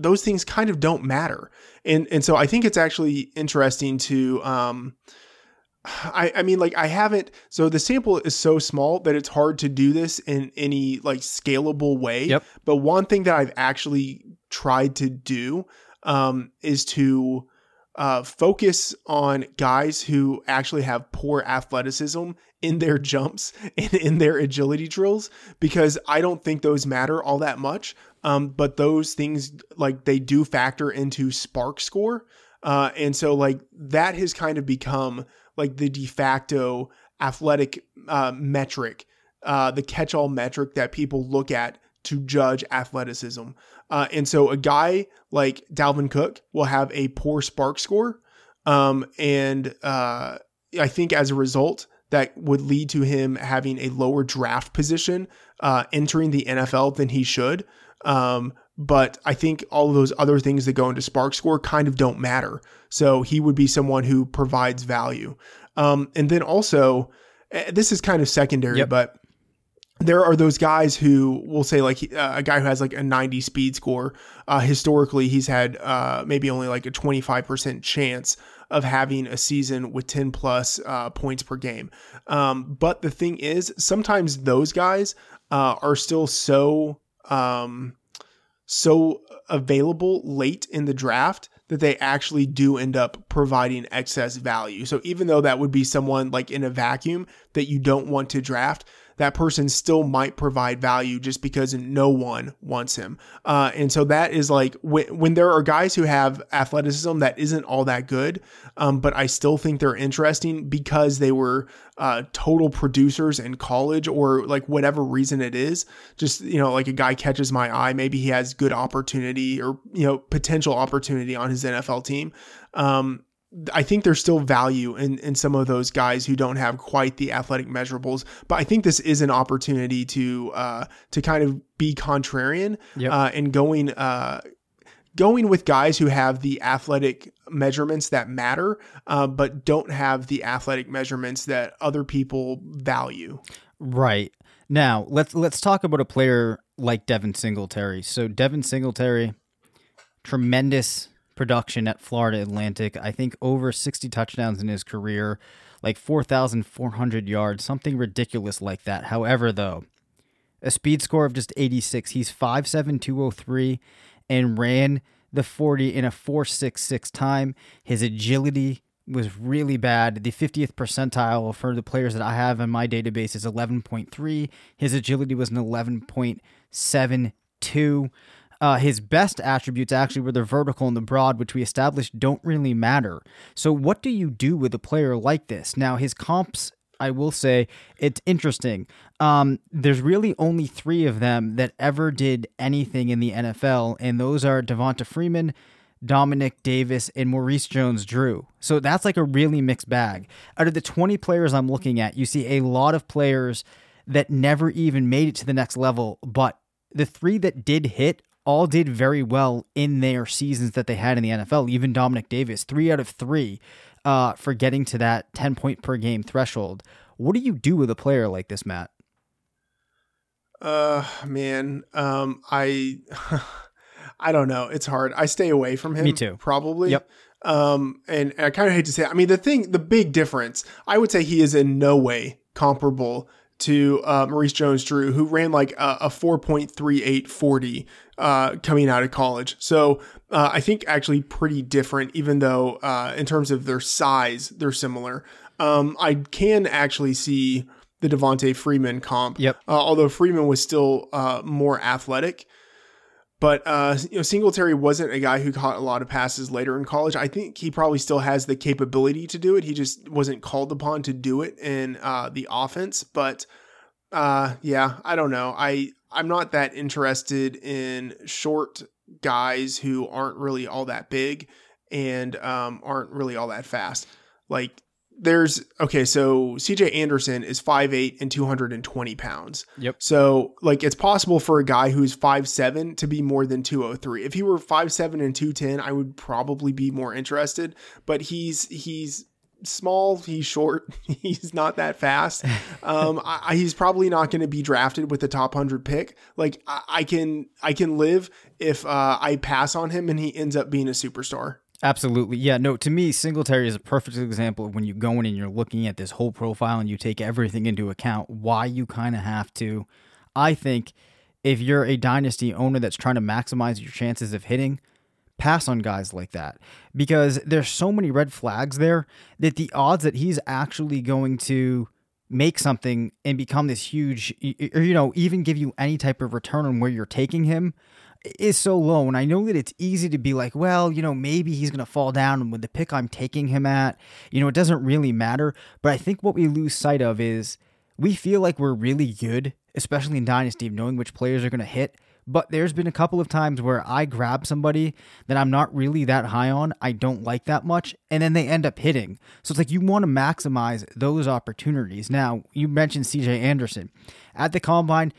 those things kind of don't matter. And and so I think it's actually interesting to um I, I mean like I haven't so the sample is so small that it's hard to do this in any like scalable way. Yep. But one thing that I've actually tried to do um is to uh, focus on guys who actually have poor athleticism in their jumps and in their agility drills because I don't think those matter all that much. Um, but those things like they do factor into SPARQ score. Uh, and so like that has kind of become like the de facto athletic uh, metric, uh, the catch-all metric that people look at to judge athleticism. Uh, and so a guy like Dalvin Cook will have a poor SPARQ score. Um, and uh, I think as a result, that would lead to him having a lower draft position uh, entering the NFL than he should. Um, but I think all of those other things that go into SPARQ score kind of don't matter. So he would be someone who provides value. Um, and then also, eh, this is kind of secondary, Yep. but there are those guys who will say like uh, a guy who has like a 90 speed score uh, historically he's had uh, maybe only like a 25% chance of having a season with 10 plus uh, points per game um, but the thing is sometimes those guys uh, are still so um, so available late in the draft that they actually do end up providing excess value. So even though that would be someone like in a vacuum that you don't want to draft, that person still might provide value just because no one wants him. Uh, and so that is like when, when there are guys who have athleticism that isn't all that good, um, but I still think they're interesting because they were uh, total producers in college or like whatever reason it is. Just, you know, like a guy catches my eye, maybe he has good opportunity or, you know, potential opportunity on his NFL team. Um, I think there's still value in, in some of those guys who don't have quite the athletic measurables, but I think this is an opportunity to uh, to kind of be contrarian Yep. uh, and going uh, going with guys who have the athletic measurements that matter, uh, but don't have the athletic measurements that other people value. Right. Now, let's let's talk about a player like Devin Singletary. So Devin Singletary tremendous production at Florida Atlantic. I think over 60 touchdowns in his career, like 4,400 yards, something ridiculous like that. However, though, a speed score of just 86. He's 5'7, 203 and ran the 40 in a 4.66 time. His agility was really bad. The 50th percentile for the players that I have in my database is 11.3. His agility was an 11.72. Uh, his best attributes actually were the vertical and the broad, which we established don't really matter. So, what do you do with a player like this? Now, his comps, I will say, it's interesting. Um, there's really only three of them that ever did anything in the NFL, and those are Devonta Freeman, Domanick Davis, and Maurice Jones Drew. So that's like a really mixed bag. Out of the 20 players I'm looking at, you see a lot of players that never even made it to the next level, but the three that did hit all did very well in their seasons that they had in the NFL. Even Domanick Davis, three out of three uh, for getting to that 10 point per game threshold. What do you do with a player like this, Matt? Uh, man, um, I, I don't know. It's hard. I stay away from him. Me too. Probably. Yep. Um, and, and I kind of hate to say. It. I mean, the thing, the big difference, I would say he is in no way comparable to uh, Maurice Jones-Drew, who ran like a, a 4.3840 uh, coming out of college. So uh, I think actually pretty different, even though uh, in terms of their size, they're similar. Um, I can actually see the Devonta Freeman comp. Yep. Uh, although Freeman was still uh, more athletic. But uh, you know, Singletary wasn't a guy who caught a lot of passes later in college. I think he probably still has the capability to do it. He just wasn't called upon to do it in uh, the offense. But uh, yeah, I don't know. I I'm not that interested in short guys who aren't really all that big and um, aren't really all that fast. Like there's okay, so CJ Anderson is 5'8 and 220 pounds. Yep. So like it's possible for a guy who's 5'7 to be more than 203. If he were 5'7 and 210, I would probably be more interested. But he's he's small, he's short, he's not that fast. Um, I, he's probably not going to be drafted with the top hundred pick. Like I, I can I can live if uh, I pass on him and he ends up being a superstar. Absolutely. Yeah, no, to me, Singletary is a perfect example of when you go in and you're looking at this whole profile and you take everything into account, why you kind of have to. I think if you're a dynasty owner that's trying to maximize your chances of hitting, pass on guys like that because there's so many red flags there that the odds that he's actually going to make something and become this huge or you know even give you any type of return on where you're taking him is so low. And I know that it's easy to be like, well, you know, maybe he's going to fall down with the pick I'm taking him at. You know, it doesn't really matter. But I think what we lose sight of is we feel like we're really good, especially in Dynasty, knowing which players are going to hit. But there's been a couple of times where I grab somebody that I'm not really that high on, I don't like that much, and then they end up hitting. So it's like you want to maximize those opportunities. Now, you mentioned CJ Anderson. At the combine,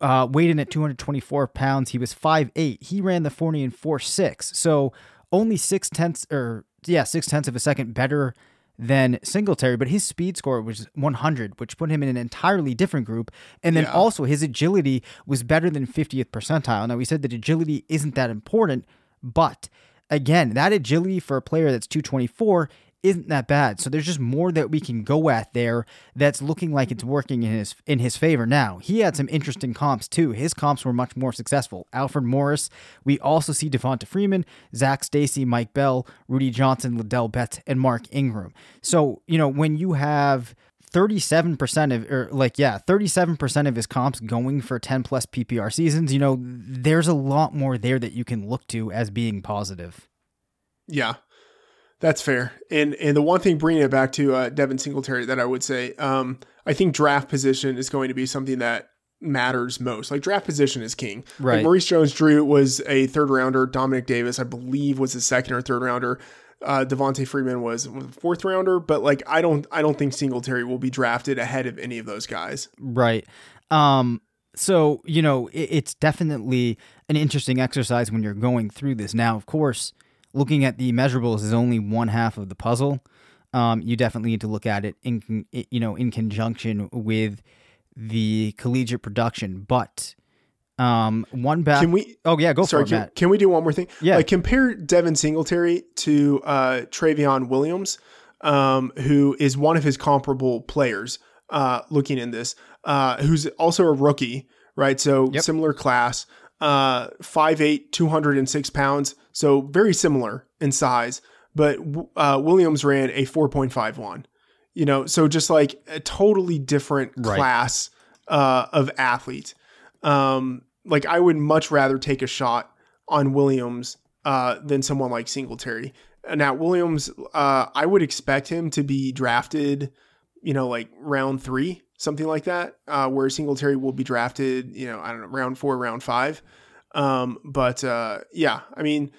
uh, weighed in at 224 pounds. He was 5'8. He ran the 40 and 4'6. So only six tenths, or yeah, six tenths of a second better than Singletary, but his speed score was 100, which put him in an entirely different group. And then Yeah. also his agility was better than 50th percentile. Now, we said that agility isn't that important, but again, that agility for a player that's 224 isn't that bad. So there's just more that we can go at there that's looking like it's working in his in his favor. Now, he had some interesting comps too. His comps were much more successful. Alfred Morris, we also see Devonta Freeman, Zac Stacy, Mike Bell, Rudi Johnson, Ladell Betts, and Mark Ingram. So, you know, when you have 37% of or like yeah 37% of his comps going for 10 plus ppr seasons you know there's a lot more there that you can look to as being positive Yeah, that's fair. And and the one thing bringing it back to uh, Devin Singletary that I would say, um, I think draft position is going to be something that matters most. Like draft position is king. Right. Like Maurice Jones-Drew was a third rounder. Domanick Davis, I believe, was a second or third rounder. Uh, Devonta Freeman was, was a fourth rounder, but like I don't I don't think Singletary will be drafted ahead of any of those guys. Right. Um, so, you know, it, it's definitely an interesting exercise when you're going through this. Now, of course, looking at the measurables is only one half of the puzzle. Um, you definitely need to look at it in, you know, in conjunction with the collegiate production. But um, one back. Can we Oh yeah, go Sorry, for it, can, Matt. can we do one more thing? Yeah. Like compare Devin Singletary to uh, Trayveon Williams, um, who is one of his comparable players. Uh, looking in this, uh, who's also a rookie, right? So Yep. similar class, uh, 5'8", 206 pounds. So very similar in size, but uh, Williams ran a four point five one. You know, so just like a totally different Right. class uh, of athlete. Um, like I would much rather take a shot on Williams uh, than someone like Singletary. Now Williams, uh, I would expect him to be drafted, you know, like round three, something like that. Uh, where Singletary will be drafted, you know, I don't know, round four, round five. Um, but uh, yeah, I mean,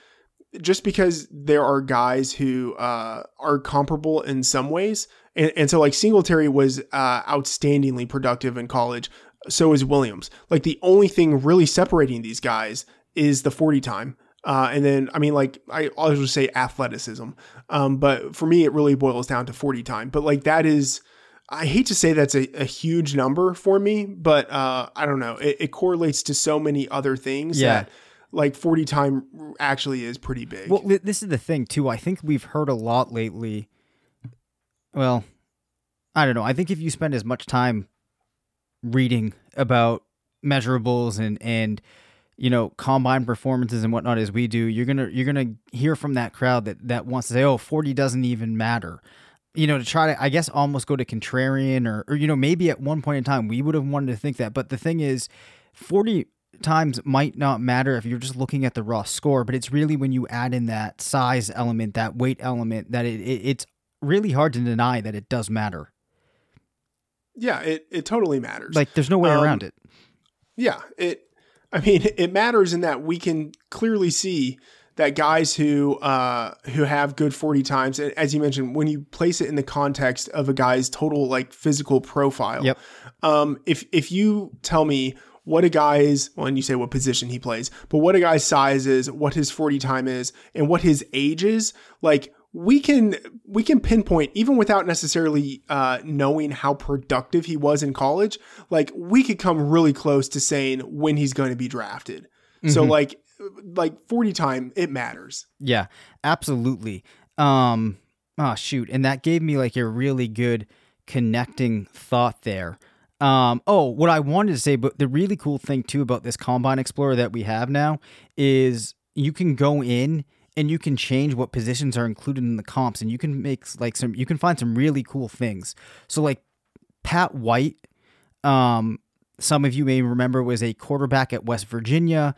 just because there are guys who uh, are comparable in some ways, and, and so like Singletary was uh, outstandingly productive in college, so is Williams. Like the only thing really separating these guys is the 40 time. Uh, and then, I mean, like, I always say athleticism. Um, but for me, it really boils down to 40 time. But like, that is, I hate to say that's a, a huge number for me, but uh, I don't know. It, it correlates to so many other things Yeah. that like 40 time actually is pretty big. Well, this is the thing too. I think we've heard a lot lately. Well, I don't know. I think if you spend as much time reading about measurables and and you know combine performances and whatnot as we do, you're gonna you're gonna hear from that crowd that that wants to say, "Oh, 40 doesn't even matter." You know, to try to, I guess, almost go to contrarian, or, or you know, maybe at one point in time we would have wanted to think that. But the thing is, 40 times might not matter if you're just looking at the raw score, but it's really when you add in that size element, that weight element, that it, it it's really hard to deny that it does matter. yeah, it, it totally matters. Like, there's no way Um, around it. Yeah, it. I mean, it matters in that we can clearly see that guys who uh, who have good forty times, and as you mentioned, when you place it in the context of a guy's total like physical profile, Yep. Um, if if you tell me what a guy's, well, and you say what position he plays, but what a guy's size is, what his forty time is, and what his age is, like we can we can pinpoint even without necessarily uh, knowing how productive he was in college. Like we could come really close to saying when he's going to be drafted. So like like forty time it matters. Yeah, absolutely. Um, oh shoot, and that gave me like a really good connecting thought there. Um, oh, what I wanted to say, but the really cool thing too about this Combine Explorer that we have now is you can go in and you can change what positions are included in the comps, and you can make like some, you can find some really cool things. So like Pat White, um, some of you may remember was a quarterback at West Virginia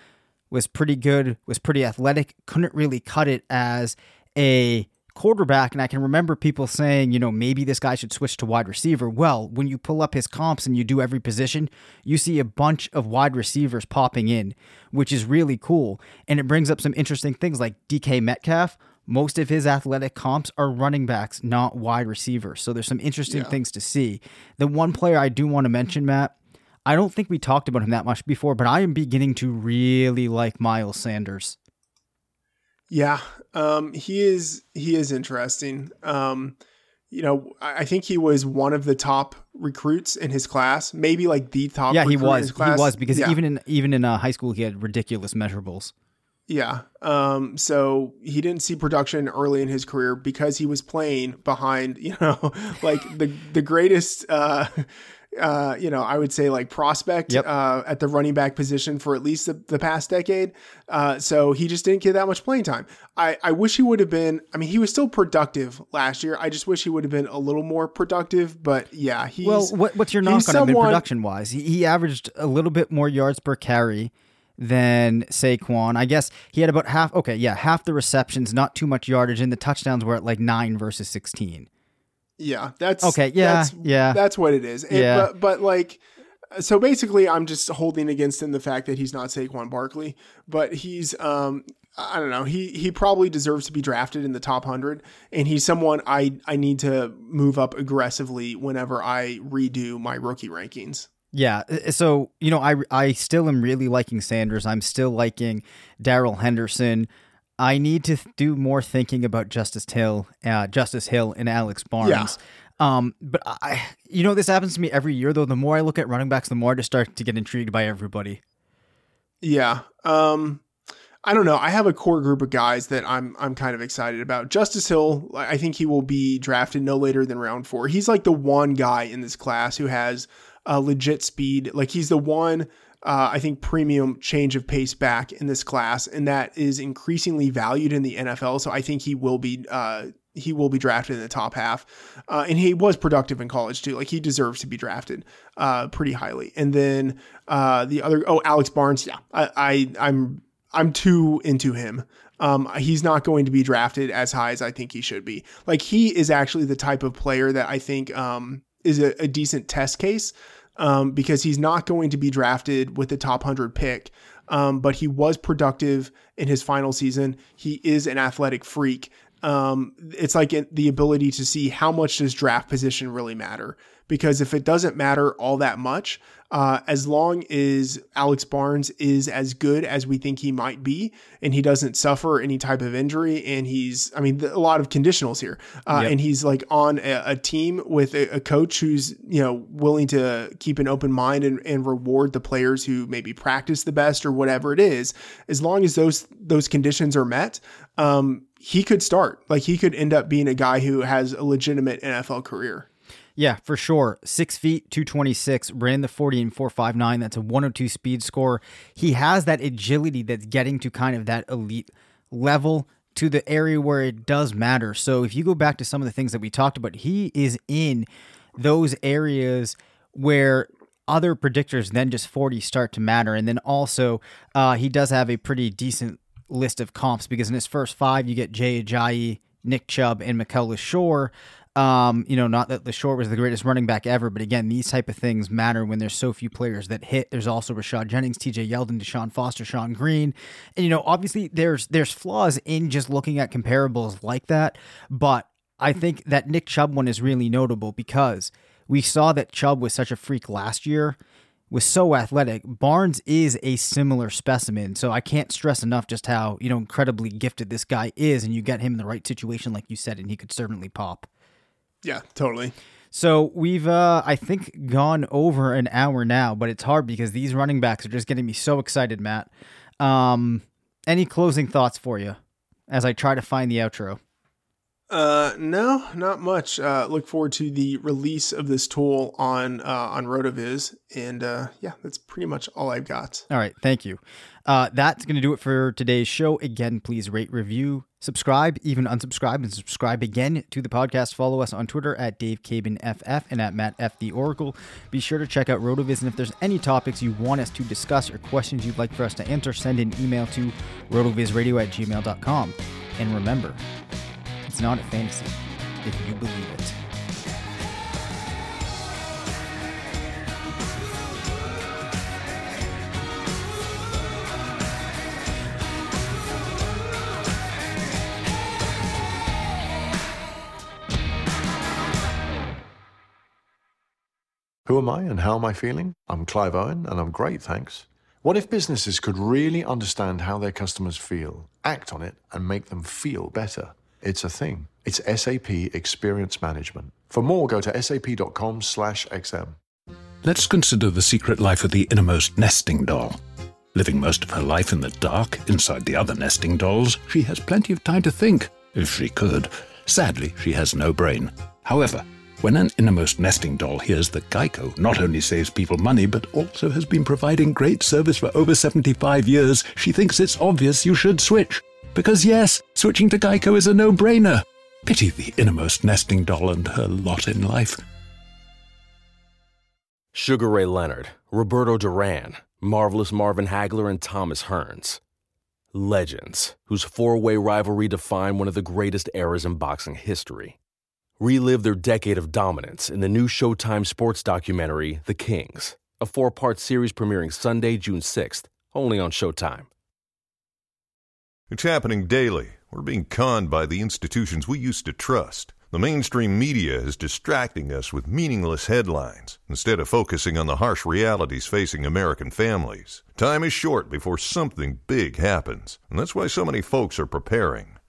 was pretty good, was pretty athletic, couldn't really cut it as a quarterback. And I can remember people saying, you know, maybe this guy should switch to wide receiver. Well, when you pull up his comps and you do every position, you see a bunch of wide receivers popping in, which is really cool. And it brings up some interesting things like DK Metcalf. Most of his athletic comps are running backs, not wide receivers. So there's some interesting Yeah. things to see. The one player I do want to mention, Matt, I don't think we talked about him that much before, but I am beginning to really like Miles Sanders. Yeah, um, he is he is interesting. Um, you know, I think he was one of the top recruits in his class, maybe like the top. yeah, he was. He was because Yeah. even in even in uh, high school, he had ridiculous measurables. Yeah. Um, so he didn't see production early in his career because he was playing behind, you know, like the the greatest uh uh, you know, I would say like prospect Yep. uh, at the running back position for at least the, the past decade. Uh, so he just didn't get that much playing time. I, I wish he would have been. I mean, he was still productive last year. I just wish he would have been a little more productive. But yeah, he's well, what, what's your knock on him in production wise? He, he averaged a little bit more yards per carry than Saquon. I guess he had about half. Okay, yeah, half the receptions, not too much yardage, and the touchdowns were at like nine versus sixteen. Yeah, that's Okay, yeah, that's, yeah. That's what it is. And- Yeah. but but like, so basically, I'm just holding against him the fact that he's not Saquon Barkley, but he's um. I don't know. He he probably deserves to be drafted in the top hundred, and he's someone I I need to move up aggressively whenever I redo my rookie rankings. Yeah, so you know, I I still am really liking Sanders. I'm still liking Darrell Henderson. I need to do more thinking about Justice Hill, uh, Justice Hill, and Alex Barnes. Yeah. Um, but I, you know, this happens to me every year. Though the more I look at running backs, the more I just start to get intrigued by everybody. Yeah. Um I don't know. I have a core group of guys that I'm I'm kind of excited about. Justice Hill, I think he will be drafted no later than round 4. He's like the one guy in this class who has a legit speed. Like he's the one uh, I think premium change of pace back in this class, and that is increasingly valued in the NFL. So I think he will be uh, he will be drafted in the top half, uh, and he was productive in college too. Like he deserves to be drafted uh, pretty highly. And then uh, the other oh Alex Barnes, yeah, I, I I'm I'm too into him. Um, he's not going to be drafted as high as I think he should be. Like he is actually the type of player that I think um, is a, a decent test case um, because he's not going to be drafted with the top 100 pick. Um, but he was productive in his final season. He is an athletic freak. Um, it's like the ability to see how much does draft position really matter. Because if it doesn't matter all that much, uh, as long as Alex Barnes is as good as we think he might be, and he doesn't suffer any type of injury, and he's, I mean, a lot of conditionals here, uh, Yep. and he's like on a, a team with a, a coach who's, you know, willing to keep an open mind and, and reward the players who maybe practice the best or whatever it is. As long as those those conditions are met, um, he could start. Like he could end up being a guy who has a legitimate NFL career. Yeah, for sure. Six feet, 226, ran the 40 and 459. That's a 102 speed score. He has that agility that's getting to kind of that elite level to the area where it does matter. So if you go back to some of the things that we talked about, he is in those areas where other predictors than just 40 start to matter. And then also, uh, he does have a pretty decent list of comps because in his first five, you get Jay Ajayi, Nick Chubb, and Mikel Leshoure. Um, you know, not that Leshoure was the greatest running back ever, but again, these type of things matter when there's so few players that hit. There's also Rashad Jennings, TJ Yeldon, Deshaun Foster, Shonn Greene. And you know, obviously there's there's flaws in just looking at comparables like that, but I think that Nick Chubb one is really notable because we saw that Chubb was such a freak last year, was so athletic. Barnes is a similar specimen, so I can't stress enough just how, you know, incredibly gifted this guy is and you get him in the right situation like you said and he could certainly pop. Yeah, totally. So we've, uh, I think, gone over an hour now, but it's hard because these running backs are just getting me so excited, Matt. Um, any closing thoughts for you as I try to find the outro? Uh, no, not much. Uh, look forward to the release of this tool on uh, on RotoViz, and uh, yeah, that's pretty much all I've got. All right, thank you. Uh, that's going to do it for today's show. Again, please rate, review, subscribe, even unsubscribe, and subscribe again to the podcast. Follow us on Twitter at Dave Caban FF and at Matt F the Oracle. Be sure to check out RotoViz, and if there's any topics you want us to discuss or questions you'd like for us to answer, send an email to rotovizradio at gmail.com. And remember, it's not a fantasy if you believe it. Who am I and how am I feeling? I'm Clive Owen and I'm great, thanks. What if businesses could really understand how their customers feel, act on it, and make them feel better? It's a thing. It's SAP Experience Management. For more, go to sap.com slash XM. Let's consider the secret life of the innermost nesting doll. Living most of her life in the dark, inside the other nesting dolls, she has plenty of time to think, if she could. Sadly, she has no brain. However, when an innermost nesting doll hears that Geico not only saves people money, but also has been providing great service for over 75 years, she thinks it's obvious you should switch. Because yes, switching to Geico is a no brainer. Pity the innermost nesting doll and her lot in life. Sugar Ray Leonard, Roberto Duran, Marvelous Marvin Hagler, and Thomas Hearns. Legends, whose four way rivalry defined one of the greatest eras in boxing history. Relive their decade of dominance in the new Showtime sports documentary, The Kings, a four part series premiering Sunday, June 6th, only on Showtime. It's happening daily. We're being conned by the institutions we used to trust. The mainstream media is distracting us with meaningless headlines instead of focusing on the harsh realities facing American families. Time is short before something big happens, and that's why so many folks are preparing.